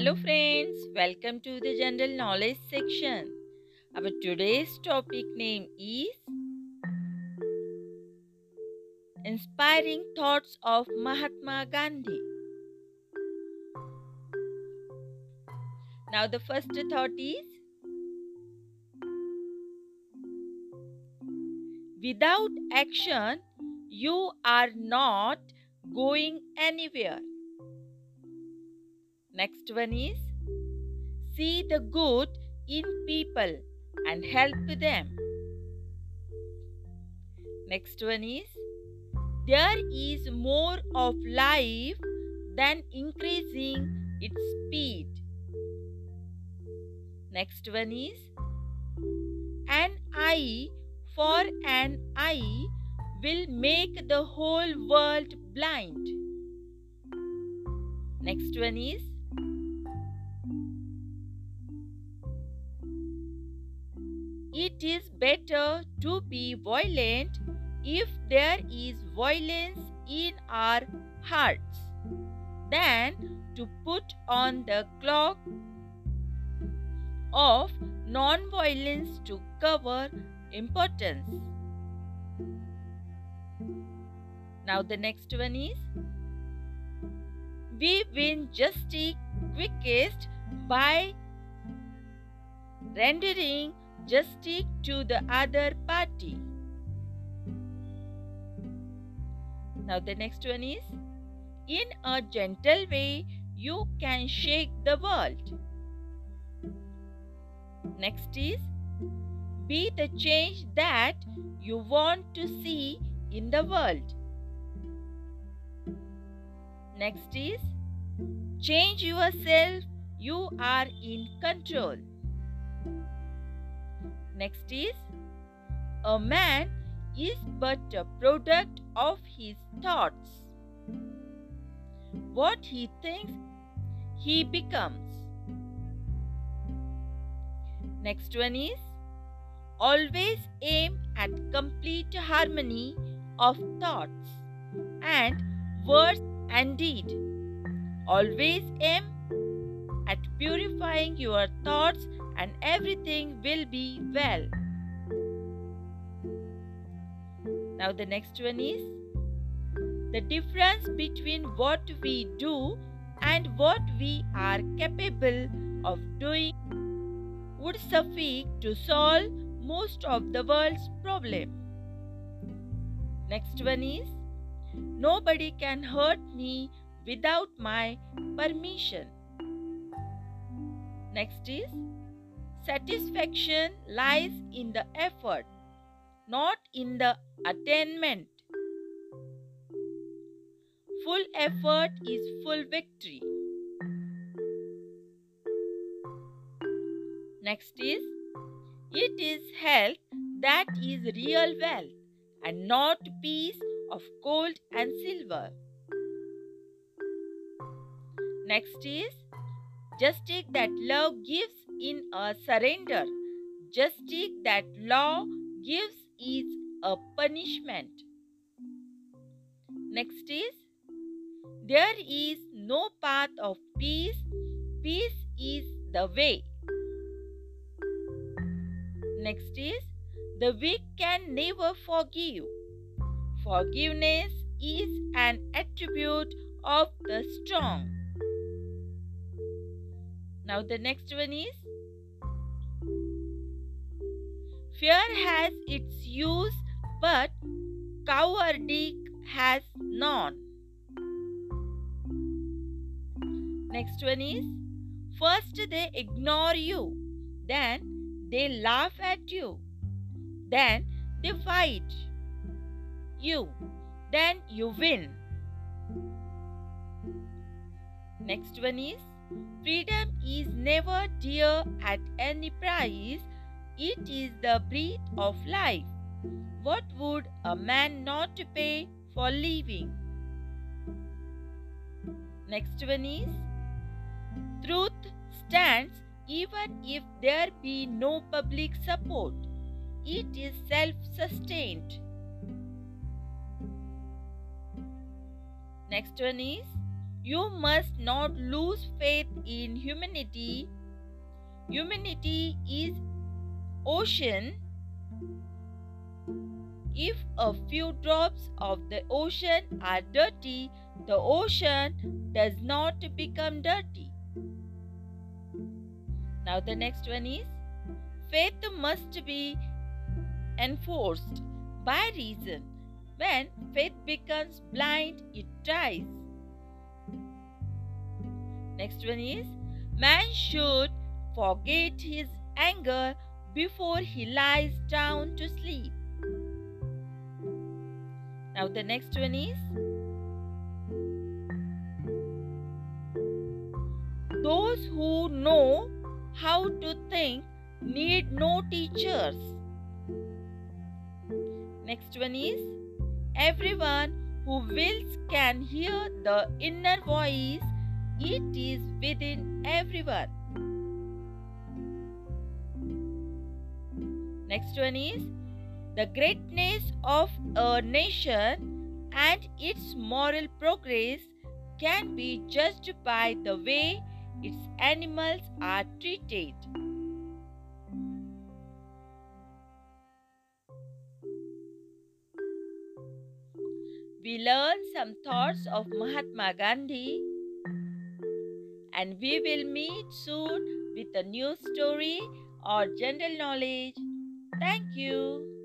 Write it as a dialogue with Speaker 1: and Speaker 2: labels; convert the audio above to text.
Speaker 1: Hello friends, welcome to the general knowledge section. Our today's topic name is Inspiring Thoughts of Mahatma Gandhi. Now the first thought is Without action, you are not going anywhere. Next one is see the good in people and help them. Next one is there is more of life than increasing its speed. Next one is an eye for an eye will make the whole world blind. Next one is It is better to be violent if there is violence in our hearts than to put on the cloak of non-violence to cover importance. Now the next one is we win justice quickest by rendering justice to the other party. Now the next one is in a gentle way you can shake the world. Next is be the change that you want to see in the world. Next is change yourself, you are in control. Next is a man is but a product of his thoughts. What he thinks, he becomes. Next one is always aim at complete harmony of thoughts and words and deed. Always aim at purifying your thoughts and everything will be well. Now, the next one is the difference between what we do and what we are capable of doing would suffice to solve most of the world's problem. Next one is nobody can hurt me without my permission. Next is satisfaction lies in the effort, not in the attainment. Full effort is full victory. Next is it is health that is real wealth and not piece of gold and silver. Next is justice that love gives in a surrender. Just take that law gives is a punishment. Next is there is no path of peace. Peace is the way. Next is the weak can never forgive. Forgiveness is an attribute of the strong. Now the next one is Fear has its use, but cowardice has none. Next one is First they ignore you, then they laugh at you, then they fight you, then you win. Next one is Freedom is never dear at any price. It is the breath of life. What would a man not pay for living? Next one is Truth stands even if there be no public support. It is self sustained. Next one is You must not lose faith in humanity. Humanity is ocean. If a few drops of the ocean are dirty, the ocean does not become dirty. Now, the next one is faith must be enforced by reason. When faith becomes blind, it dies. Next one is man should forget his anger before he lies down to sleep. Now, the next one is those who know how to think need no teachers. Next one is everyone who wills can hear the inner voice, it is within everyone. Next one is the greatness of a nation and its moral progress can be judged by the way its animals are treated. We learn some thoughts of Mahatma Gandhi and we will meet soon with a new story or general knowledge. Thank you.